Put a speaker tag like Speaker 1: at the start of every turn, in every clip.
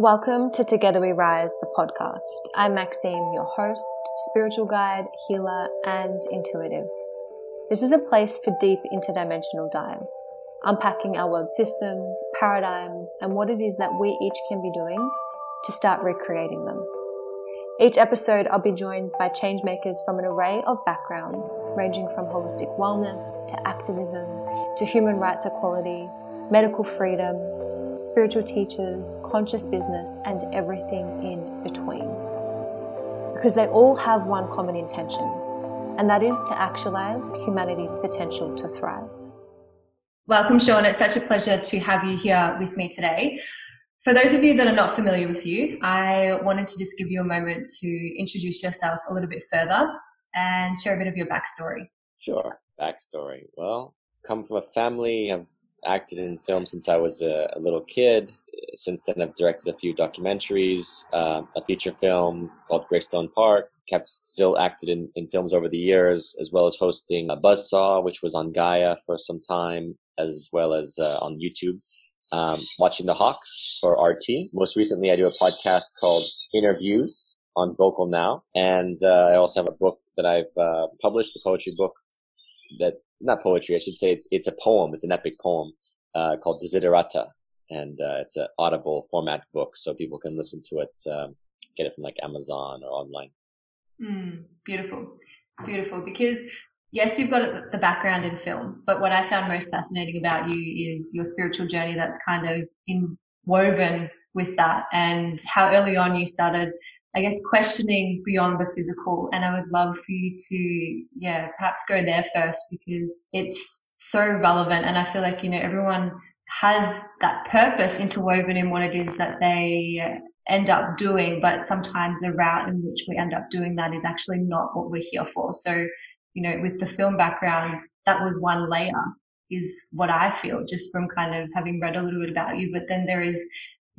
Speaker 1: Welcome to Together We Rise, the podcast. I'm Maxine, your host, spiritual guide, healer, and intuitive. This is a place for deep interdimensional dives, unpacking our world systems, paradigms, and what it is that we each can be doing to start recreating them. Each episode, I'll be joined by changemakers from an array of backgrounds, ranging from holistic wellness to activism to human rights equality, medical freedom, spiritual teachers, conscious business, and everything in between. Because they all have one common intention, and that is to actualize humanity's potential to thrive. Welcome, Sean. It's such a pleasure to have you here with me today. For those of you that are not familiar with you, I wanted to just give you a moment to introduce yourself a little bit further and share a bit of your backstory.
Speaker 2: Sure. Backstory. Well, come from a family of acted in film since I was a, a little kid. Since then, I've directed a few documentaries, uh, a feature film called Greystone Park. Kept still acted in, in films over the years, as well as hosting a Buzzsaw, which was on Gaia for some time, as well as uh, on YouTube. Um, watching the Hawks for RT. Most recently, I do a podcast called Interviews on Vocal Now, and uh, I also have a book that I've uh, published, a poetry book that not poetry, I should say it's it's a poem. It's an epic poem uh, called Desiderata, and uh, it's an audible format book, so people can listen to it, um, get it from like Amazon or online.
Speaker 1: Mm, beautiful, beautiful. Because yes, you've got the background in film, but what I found most fascinating about you is your spiritual journey that's kind of in woven with that, and how early on you started I guess questioning beyond the physical. And I would love for you to, yeah, perhaps go there first because it's so relevant. And I feel like, you know, everyone has that purpose interwoven in what it is that they end up doing. But sometimes the route in which we end up doing that is actually not what we're here for. So, you know, with the film background, that was one layer is what I feel just from kind of having read a little bit about you. But then there is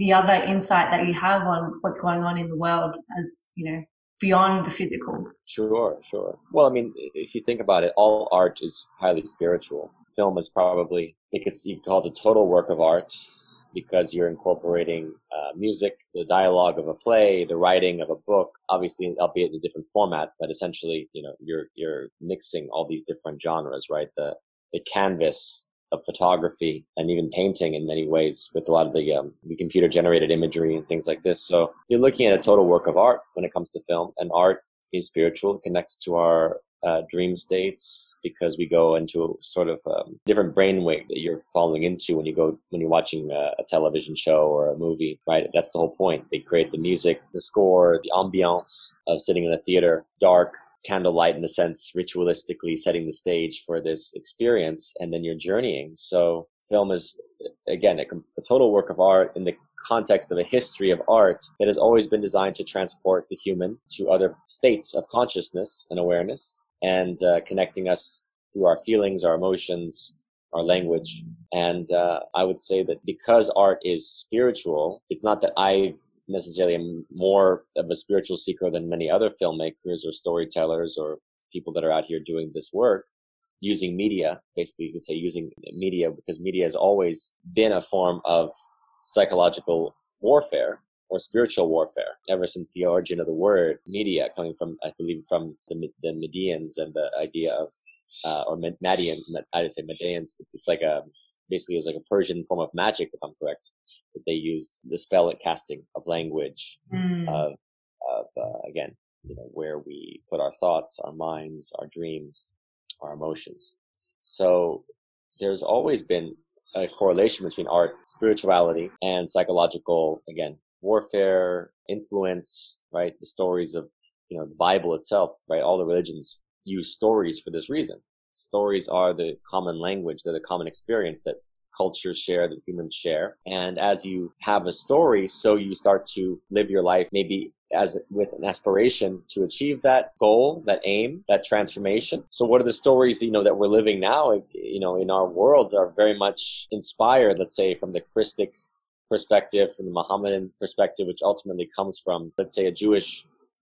Speaker 1: the other insight that you have on what's going on in the world as, you know, beyond the physical.
Speaker 2: Sure, sure. Well, I mean, if you think about it, all art is highly spiritual. Film is probably, I think it's you call it a total work of art because you're incorporating uh, music, the dialogue of a play, the writing of a book, obviously, albeit in a different format, but essentially, you know, you're, you're mixing all these different genres, right? The, the canvas of photography and even painting in many ways with a lot of the, um, the computer generated imagery and things like this. So you're looking at a total work of art when it comes to film and art is spiritual, connects to our uh, dream states because we go into sort of um, different brainwave that you're falling into when you go when you're watching a, a, television show or a movie right? That's the whole point. They create the music the score the ambiance of sitting in a theater dark candlelight in a sense ritualistically setting the stage for this experience and then you're journeying. So film is again a, a, total work of art in the context of a history of art that has always been designed to transport the human to other states of consciousness and awareness and uh, connecting us through our feelings our emotions our language. And uh, i would say that because art is spiritual it's not that i've necessarily am more of a spiritual seeker than many other filmmakers or storytellers or people that are out here doing this work using media basically you could say using media because media has always been a form of psychological warfare or spiritual warfare ever since the origin of the word media coming from i believe from the, the medians and the idea of uh, or Madian, I would say Medians. It's like a basically is like a Persian form of magic, if I'm correct, that they used the spell casting of language, mm. of, of uh, again, you know, where we put our thoughts, our minds, our dreams, our emotions. So there's always been a correlation between art, spirituality, and psychological, again, warfare, influence, right? The stories of, you know, the Bible itself, right? All the religions use stories for this reason stories are the common language, they're the common experience that cultures share, that humans share. And as you have a story, so you start to live your life maybe as with an aspiration to achieve that goal, that aim, that transformation. So what are the stories, you know, that we're living now, you know, in our world are very much inspired, let's say, from the Christic perspective, from the Mohammedan perspective, which ultimately comes from, let's say, a Jewish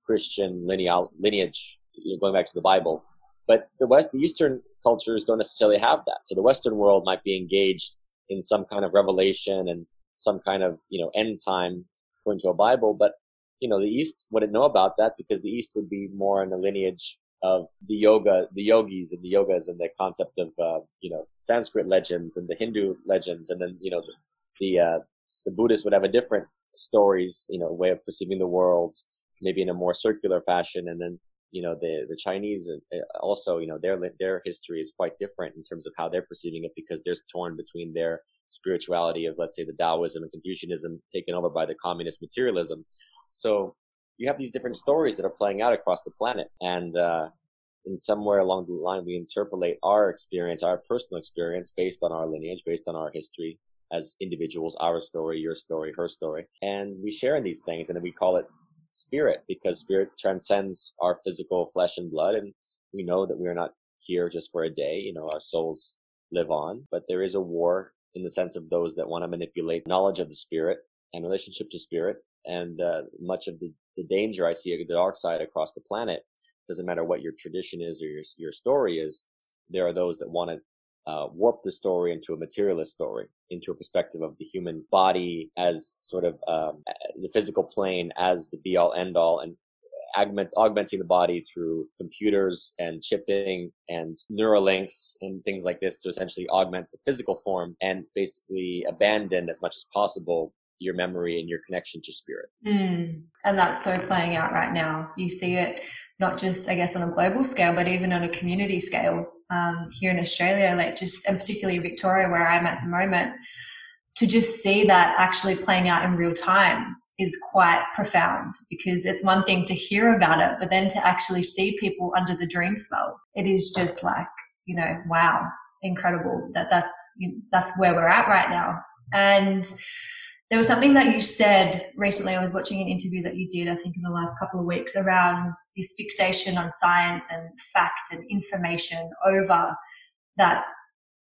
Speaker 2: Christian lineage, you know, going back to the Bible. But the West, the Eastern cultures don't necessarily have that. So the Western world might be engaged in some kind of revelation and some kind of, you know, end time according to a Bible. But you know, the East wouldn't know about that because the East would be more in the lineage of the yoga, the yogis and the yogas and the concept of, uh, you know, Sanskrit legends and the Hindu legends. And then, you know, the, the, uh, the Buddhists would have a different stories, you know, way of perceiving the world, maybe in a more circular fashion. And then, you know, the, the Chinese uh, also, you know, their, their history is quite different in terms of how they're perceiving it because they're torn between their spirituality of, let's say, the Taoism and Confucianism taken over by the communist materialism. So you have these different stories that are playing out across the planet. And, uh, in somewhere along the line, we interpolate our experience, our personal experience based on our lineage, based on our history as individuals, our story, your story, her story. And we share in these things and then we call it spirit because spirit transcends our physical flesh and blood. And we know that we are not here just for a day. You know, our souls live on, but there is a war in the sense of those that want to manipulate knowledge of the spirit and relationship to spirit. And uh, much of the, the danger I see, the dark side across the planet, doesn't matter what your tradition is or your, your story is. There are those that want to uh, warp the story into a materialist story, into a perspective of the human body as sort of um, the physical plane as the be all end all, and augment, augmenting the body through computers and chipping and neural links and things like this to essentially augment the physical form and basically abandon as much as possible your memory and your connection to spirit.
Speaker 1: Mm. And that's so playing out right now. You see it not just, I guess, on a global scale, but even on a community scale um, here in Australia, like just, and particularly Victoria, where I'm at the moment, to just see that actually playing out in real time is quite profound because it's one thing to hear about it, but then to actually see people under the dream spell, it is just like, you know, wow, incredible that that's, that's where we're at right now. And there was something that you said recently. I was watching an interview that you did, I think, in the last couple of weeks around this fixation on science and fact and information over that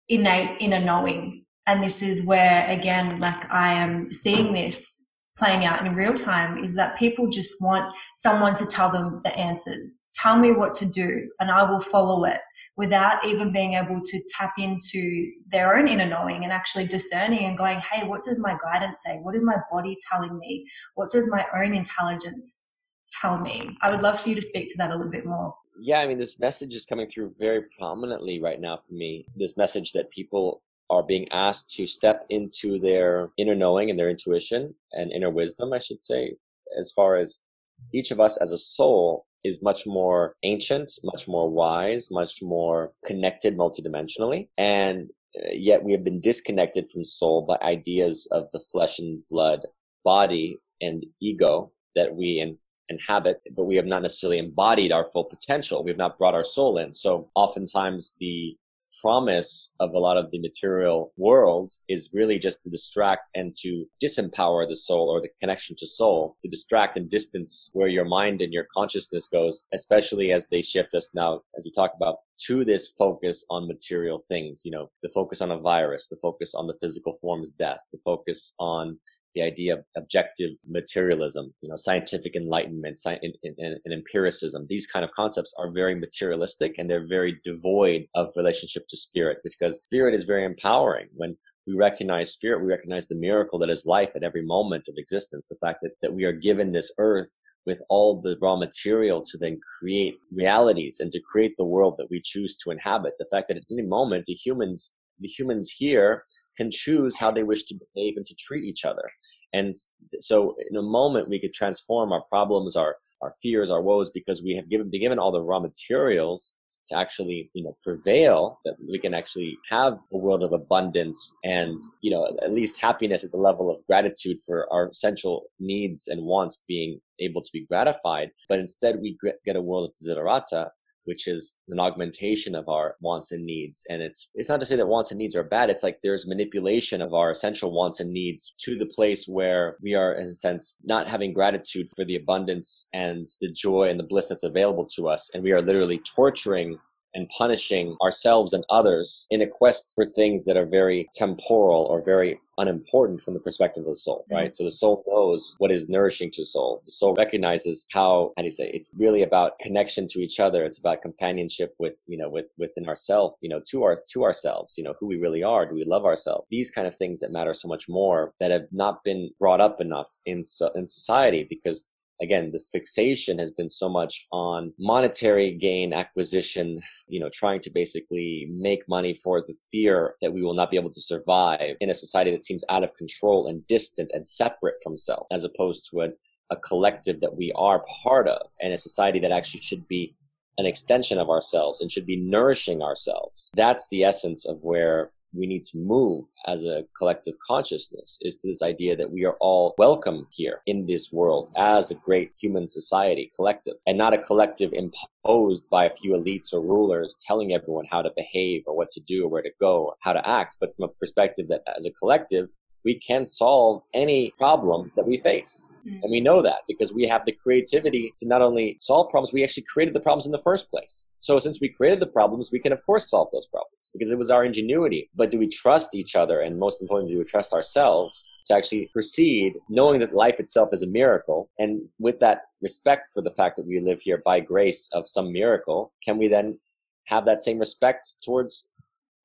Speaker 1: innate inner knowing. And this is where, again, like I am seeing this playing out in real time is that people just want someone to tell them the answers. Tell me what to do and I will follow it without even being able to tap into their own inner knowing and actually discerning and going, hey, what does my guidance say? What is my body telling me? What does my own intelligence tell me? I would love for you to speak to that a little bit more.
Speaker 2: Yeah, I mean, this message is coming through very prominently right now for me. This message that people are being asked to step into their inner knowing and their intuition and inner wisdom, I should say, as far as each of us as a soul is much more ancient, much more wise, much more connected multidimensionally. And uh, yet we have been disconnected from soul by ideas of the flesh and blood body and ego that we in, inhabit, but we have not necessarily embodied our full potential. We have not brought our soul in. So oftentimes the promise of a lot of the material world is really just to distract and to disempower the soul or the connection to soul, to distract and distance where your mind and your consciousness goes, especially as they shift us now, as we talk about, to this focus on material things, you know, the focus on a virus, the focus on the physical form's death, the focus on the idea of objective materialism, you know, scientific enlightenment, and, and, and, empiricism. These kind of concepts are very materialistic and they're very devoid of relationship to spirit because spirit is very empowering. When we recognize spirit, we recognize the miracle that is life at every moment of existence. The fact that, that we are given this earth with all the raw material to then create realities and to create the world that we choose to inhabit. The fact that at any moment the humans the humans here can choose how they wish to behave and to treat each other. And so in a moment we could transform our problems, our, our fears, our woes, because we have given, been given all the raw materials to actually, you know, prevail, that we can actually have a world of abundance and, you know, at least happiness at the level of gratitude for our essential needs and wants being able to be gratified. But instead we get a world of desiderata which is an augmentation of our wants and needs. And it's, it's not to say that wants and needs are bad. It's like there's manipulation of our essential wants and needs to the place where we are, in a sense, not having gratitude for the abundance and the joy and the bliss that's available to us. And we are literally torturing and punishing ourselves and others in a quest for things that are very temporal or very unimportant from the perspective of the soul, mm-hmm. right? So the soul knows what is nourishing to the soul. The soul recognizes how, how do you say, it's really about connection to each other. It's about companionship with, you know, with, within ourselves, you know, to our, to ourselves, you know, who we really are. Do we love ourselves? These kind of things that matter so much more that have not been brought up enough in, so, in society because again the fixation has been so much on monetary gain acquisition you know trying to basically make money for the fear that we will not be able to survive in a society that seems out of control and distant and separate from self as opposed to a, a collective that we are part of and a society that actually should be an extension of ourselves and should be nourishing ourselves. That's the essence of where we need to move as a collective consciousness is to this idea that we are all welcome here in this world as a great human society collective and not a collective imposed by a few elites or rulers telling everyone how to behave or what to do or where to go, how to act, but from a perspective that as a collective, we can solve any problem that we face. Mm. And we know that because we have the creativity to not only solve problems, we actually created the problems in the first place. So since we created the problems, we can of course solve those problems because it was our ingenuity. But do we trust each other? And most importantly, do we trust ourselves to actually proceed knowing that life itself is a miracle? And with that respect for the fact that we live here by grace of some miracle, can we then have that same respect towards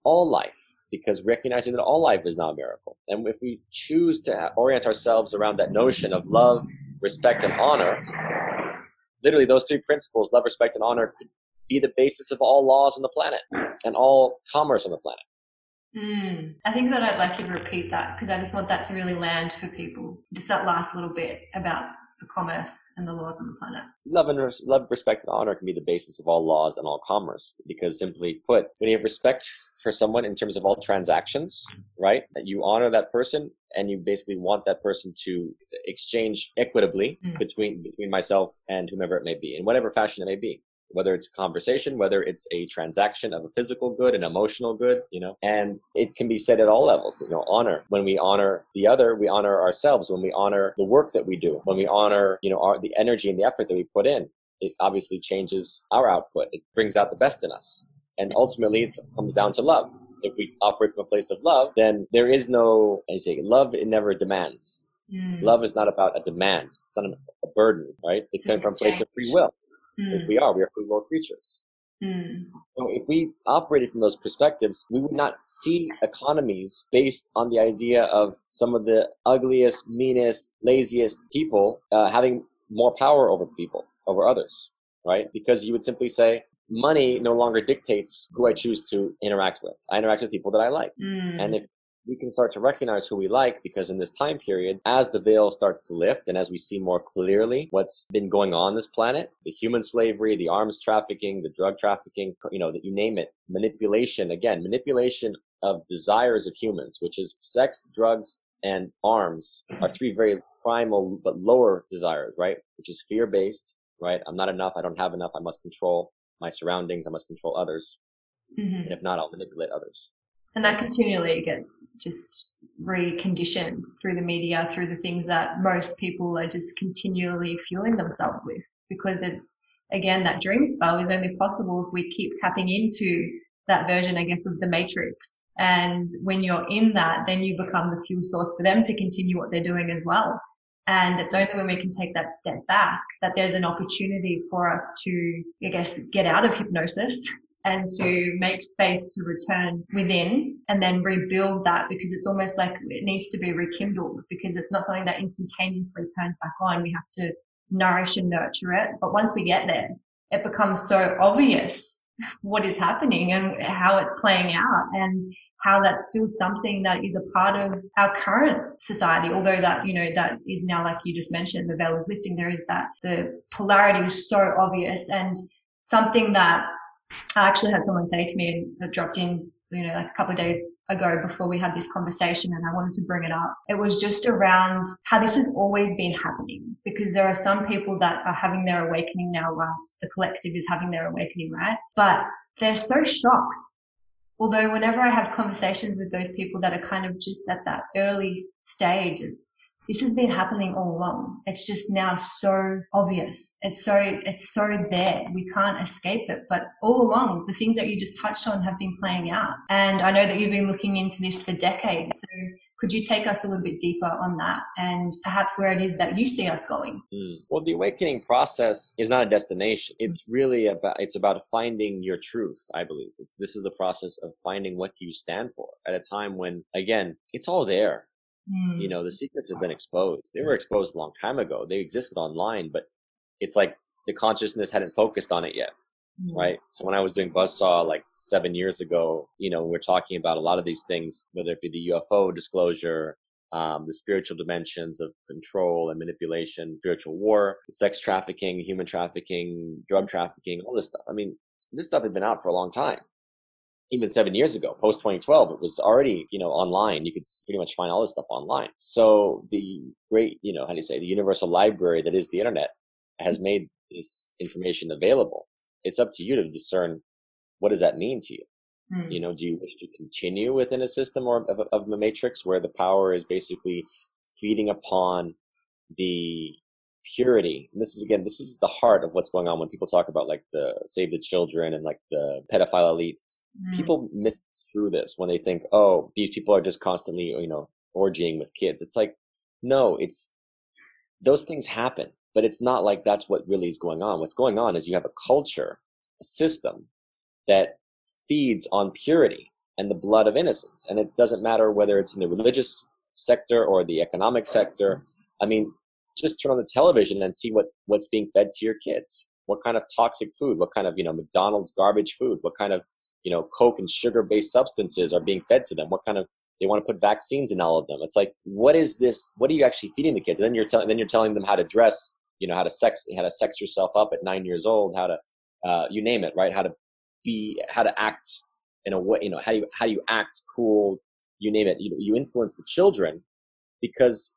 Speaker 2: all life? Because recognizing that all life is not a miracle. And if we choose to orient ourselves around that notion of love, respect, and honor, literally those three principles, love, respect, and honor, could be the basis of all laws on the planet and all commerce on the planet.
Speaker 1: Mm, I think that I'd like you to repeat that because I just want that to really land for people. Just that last little bit about the commerce and the laws on the planet.
Speaker 2: Love and res- love, respect, and honor can be the basis of all laws and all commerce. Because simply put, when you have respect for someone in terms of all transactions, right, that you honor that person and you basically want that person to exchange equitably mm. between between myself and whomever it may be, in whatever fashion it may be whether it's a conversation, whether it's a transaction of a physical good, an emotional good, you know, and it can be said at all levels, you know, honor. When we honor the other, we honor ourselves. When we honor the work that we do, when we honor, you know, our, the energy and the effort that we put in, it obviously changes our output. It brings out the best in us. And ultimately, it comes down to love. If we operate from a place of love, then there is no, I say, love, it never demands. Mm. Love is not about a demand. It's not a burden, right? It's coming from a place of free will mm. we are. We are free will creatures. Mm. So if we operated from those perspectives, we would not see economies based on the idea of some of the ugliest, meanest, laziest people uh, having more power over people, over others, right? Because you would simply say, money no longer dictates who I choose to interact with. I interact with people that I like. Mm. And if we can start to recognize who we like because in this time period, as the veil starts to lift and as we see more clearly what's been going on this planet, the human slavery, the arms trafficking, the drug trafficking, you know, that you name it, manipulation, again, manipulation of desires of humans, which is sex, drugs, and arms are three very primal but lower desires, right? Which is fear based, right? I'm not enough. I don't have enough. I must control my surroundings. I must control others. Mm-hmm. And if not, I'll manipulate others.
Speaker 1: And that continually gets just reconditioned through the media, through the things that most people are just continually fueling themselves with. Because it's, again, that dream spell is only possible if we keep tapping into that version, I guess, of the matrix. And when you're in that, then you become the fuel source for them to continue what they're doing as well. And it's only when we can take that step back that there's an opportunity for us to, I guess, get out of hypnosis and to make space to return within and then rebuild that because it's almost like it needs to be rekindled because it's not something that instantaneously turns back on. We have to nourish and nurture it. But once we get there, it becomes so obvious what is happening and how it's playing out and how that's still something that is a part of our current society. Although that, you know, that is now, like you just mentioned, the veil is lifting. There is that the polarity is so obvious and something that I actually had someone say to me and dropped in, you know, like a couple of days ago before we had this conversation and I wanted to bring it up. It was just around how this has always been happening because there are some people that are having their awakening now whilst the collective is having their awakening, right? But they're so shocked. Although whenever I have conversations with those people that are kind of just at that early stage, it's this has been happening all along. It's just now so obvious. It's so, it's so there. We can't escape it. But all along, the things that you just touched on have been playing out. And I know that you've been looking into this for decades. So could you take us a little bit deeper on that and perhaps where it is that you see us going?
Speaker 2: Mm. Well, the awakening process is not a destination. It's really about, it's about finding your truth, I believe. It's, this is the process of finding what you stand for at a time when, again, it's all there. Mm. You know, the secrets have been exposed. They were exposed a long time ago. They existed online, but it's like the consciousness hadn't focused on it yet. Mm. Right. So when I was doing Buzzsaw like seven years ago, you know, we are talking about a lot of these things, whether it be the UFO disclosure, um, the spiritual dimensions of control and manipulation, spiritual war, sex trafficking, human trafficking, drug trafficking, all this stuff. I mean, this stuff had been out for a long time. Even seven years ago, post 2012, it was already, you know, online. You could pretty much find all this stuff online. So the great, you know, how do you say, the universal library that is the internet has made this information available it's up to you to discern what does that mean to you. Mm. You know, do you wish to continue within a system or of, of a matrix where the power is basically feeding upon the purity and this is again this is the heart of what's going on when people talk about like the save the children and like the pedophile elite mm. people miss through this when they think oh these people are just constantly you know orgying with kids it's like no it's those things happen but it's not like that's what really is going on. What's going on is you have a culture, a system that feeds on purity and the blood of innocence. And it doesn't matter whether it's in the religious sector or the economic sector. I mean, just turn on the television and see what, what's being fed to your kids. What kind of toxic food, what kind of, you know, McDonald's garbage food, what kind of, you know, Coke and sugar based substances are being fed to them, what kind of they want to put vaccines in all of them. It's like, what is this? What are you actually feeding the kids? And then you're telling, then you're telling them how to dress you know how to sex how to sex yourself up at nine years old how to uh, you name it right how to be how to act in a way you know how you how do you act cool you name it you, you influence the children because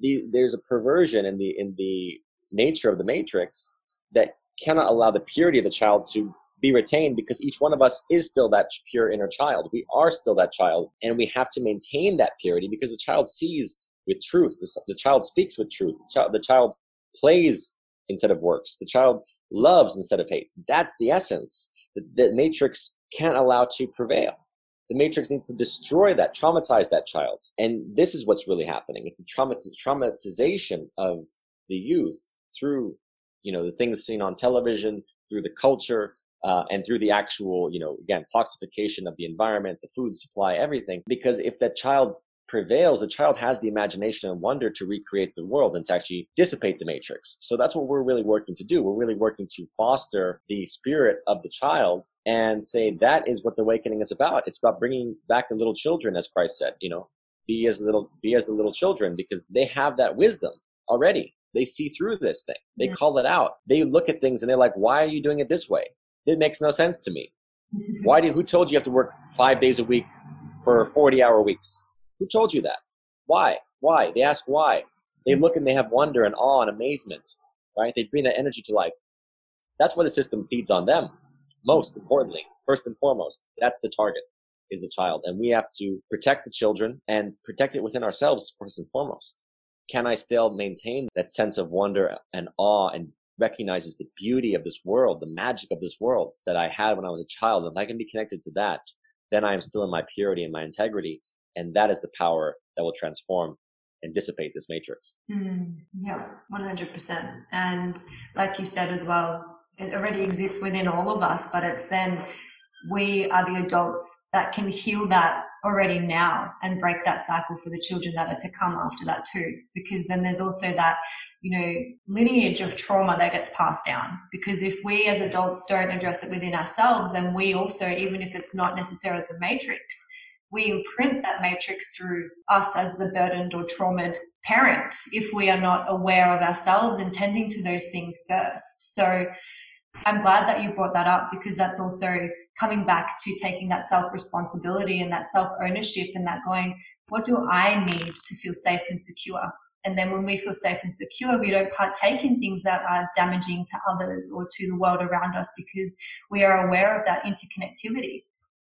Speaker 2: the, there's a perversion in the in the nature of the matrix that cannot allow the purity of the child to be retained because each one of us is still that pure inner child. We are still that child, and we have to maintain that purity because the child sees with truth. The, the child speaks with truth. The child, the child plays instead of works. The child loves instead of hates. That's the essence that the matrix can't allow to prevail. The matrix needs to destroy that, traumatize that child. And this is what's really happening. It's the traumatization of the youth through, you know, the things seen on television, through the culture, uh, and through the actual, you know, again, toxification of the environment, the food supply, everything. Because if that child prevails, the child has the imagination and wonder to recreate the world and to actually dissipate the matrix. So that's what we're really working to do. We're really working to foster the spirit of the child and say that is what the awakening is about. It's about bringing back the little children, as Christ said, you know, be as little, be as the little children because they have that wisdom already. They see through this thing. They yeah. call it out. They look at things and they're like, why are you doing it this way? It makes no sense to me. why do, who told you you have to work five days a week for 40 hour weeks? Who told you that? Why? Why? They ask why. They look and they have wonder and awe and amazement, right? They bring that energy to life. That's why the system feeds on them. Most importantly, first and foremost, that's the target is the child. And we have to protect the children and protect it within ourselves first and foremost. Can I still maintain that sense of wonder and awe and recognizes the beauty of this world, the magic of this world that I had when I was a child? If I can be connected to that, then I am still in my purity and my integrity and that is the power that will transform and dissipate this matrix.
Speaker 1: Mm, yeah, 100%. And like you said as well, it already exists within all of us, but it's then we are the adults that can heal that already now and break that cycle for the children that are to come after that too. Because then there's also that, you know, lineage of trauma that gets passed down. Because if we as adults don't address it within ourselves, then we also, even if it's not necessarily the matrix, we imprint that matrix through us as the burdened or traumatized parent if we are not aware of ourselves and tending to those things first. So I'm glad that you brought that up because that's also coming back to taking that self responsibility and that self ownership and that going, what do I need to feel safe and secure? And then when we feel safe and secure, we don't partake in things that are damaging to others or to the world around us because we are aware of that interconnectivity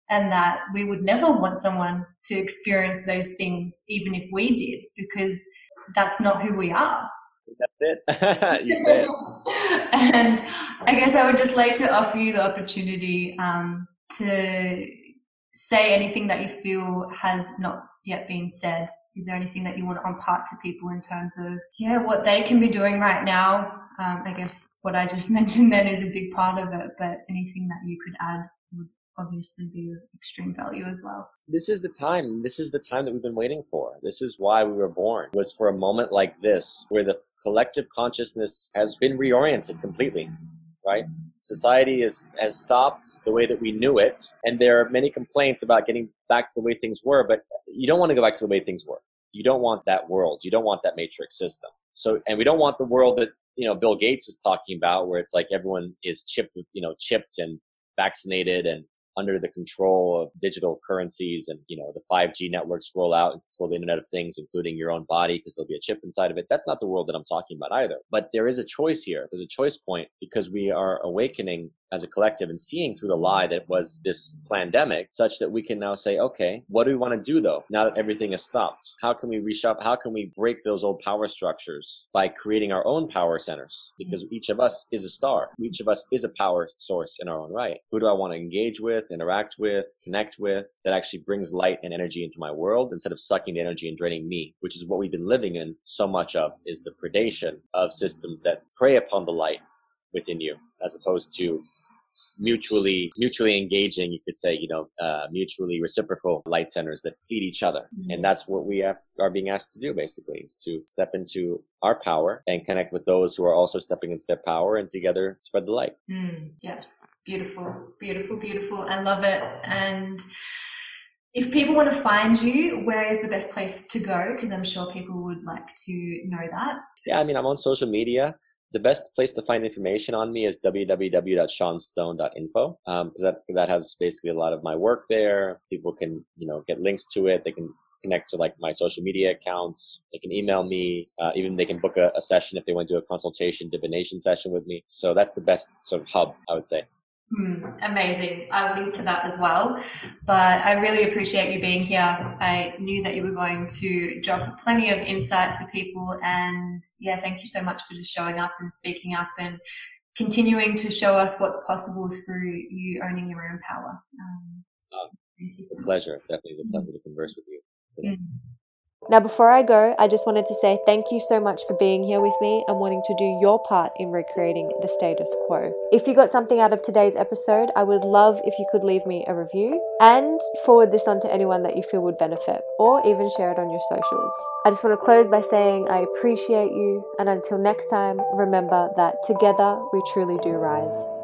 Speaker 1: and that we would never want someone to experience those things even if we did because that's not who we are.
Speaker 2: That's it. you say it.
Speaker 1: and I guess I would just like to offer you the opportunity um, to say anything that you feel has not yet been said. Is there anything that you want to impart to people in terms of, yeah, what they can be doing right now? Um, I guess what I just mentioned then is a big part of it, but anything that you could add would obviously be of extreme value as well.
Speaker 2: This is the time. This is the time that we've been waiting for. This is why we were born. Was for a moment like this where the collective consciousness has been reoriented completely, right? Society is, has stopped the way that we knew it, and there are many complaints about getting back to the way things were, but you don't want to go back to the way things were. You don't want that world. You don't want that matrix system. So, and we don't want the world that, you know, Bill Gates is talking about where it's like everyone is chipped, you know, chipped and vaccinated and under the control of digital currencies and you know the 5G networks roll out and control the Internet of Things, including your own body, because there'll be a chip inside of it. That's not the world that I'm talking about either. But there is a choice here. There's a choice point because we are awakening as a collective and seeing through the lie that was this pandemic such that we can now say, okay, what do we want to do though? Now that everything is stopped, how can we reshuffle? How can we break those old power structures by creating our own power centers? Because each of us is a star. Each of us is a power source in our own right. Who do I want to engage with, interact with, connect with that actually brings light and energy into my world instead of sucking the energy and draining me, which is what we've been living in so much of is the predation of systems that prey upon the light within you as opposed to mutually mutually engaging you could say you know uh, mutually reciprocal light centers that feed each other. Mm-hmm. and that's what we have, are being asked to do basically is to step into our power and connect with those who are also stepping into their power and together spread the light.
Speaker 1: Mm, yes. Beautiful. Beautiful beautiful. I love it. And if people want to find you, where is the best place to go? Because I'm sure people would like to know that.
Speaker 2: Yeah, I mean, I'm on social media the best place to find information on me is www.seanstone.info because um, that that has basically a lot of my work there. People can you know get links to it. They can connect to like my social media accounts. They can email me. Uh, even they can book a, a, session if they want to do a consultation divination session with me. So that's the best sort of hub, I would say.
Speaker 1: Hmm, amazing. I'll link to that as well. But I really appreciate you being here. I knew that you were going to drop plenty of insight for people. And yeah, thank you so much for just showing up and speaking up and continuing to show us what's possible through you owning your own power. Um,
Speaker 2: uh, it's a pleasure. Definitely a pleasure to converse with you. Today. Mm.
Speaker 3: Now, before I go, I just wanted to say thank you so much for being here with me and wanting to do your part in recreating the status quo. If you got something out of today's episode, I would love if you could leave me a review and forward this on to anyone that you feel would benefit, or even share it on your socials. I just want to close by saying I appreciate you, and until next time, remember that together we truly do rise.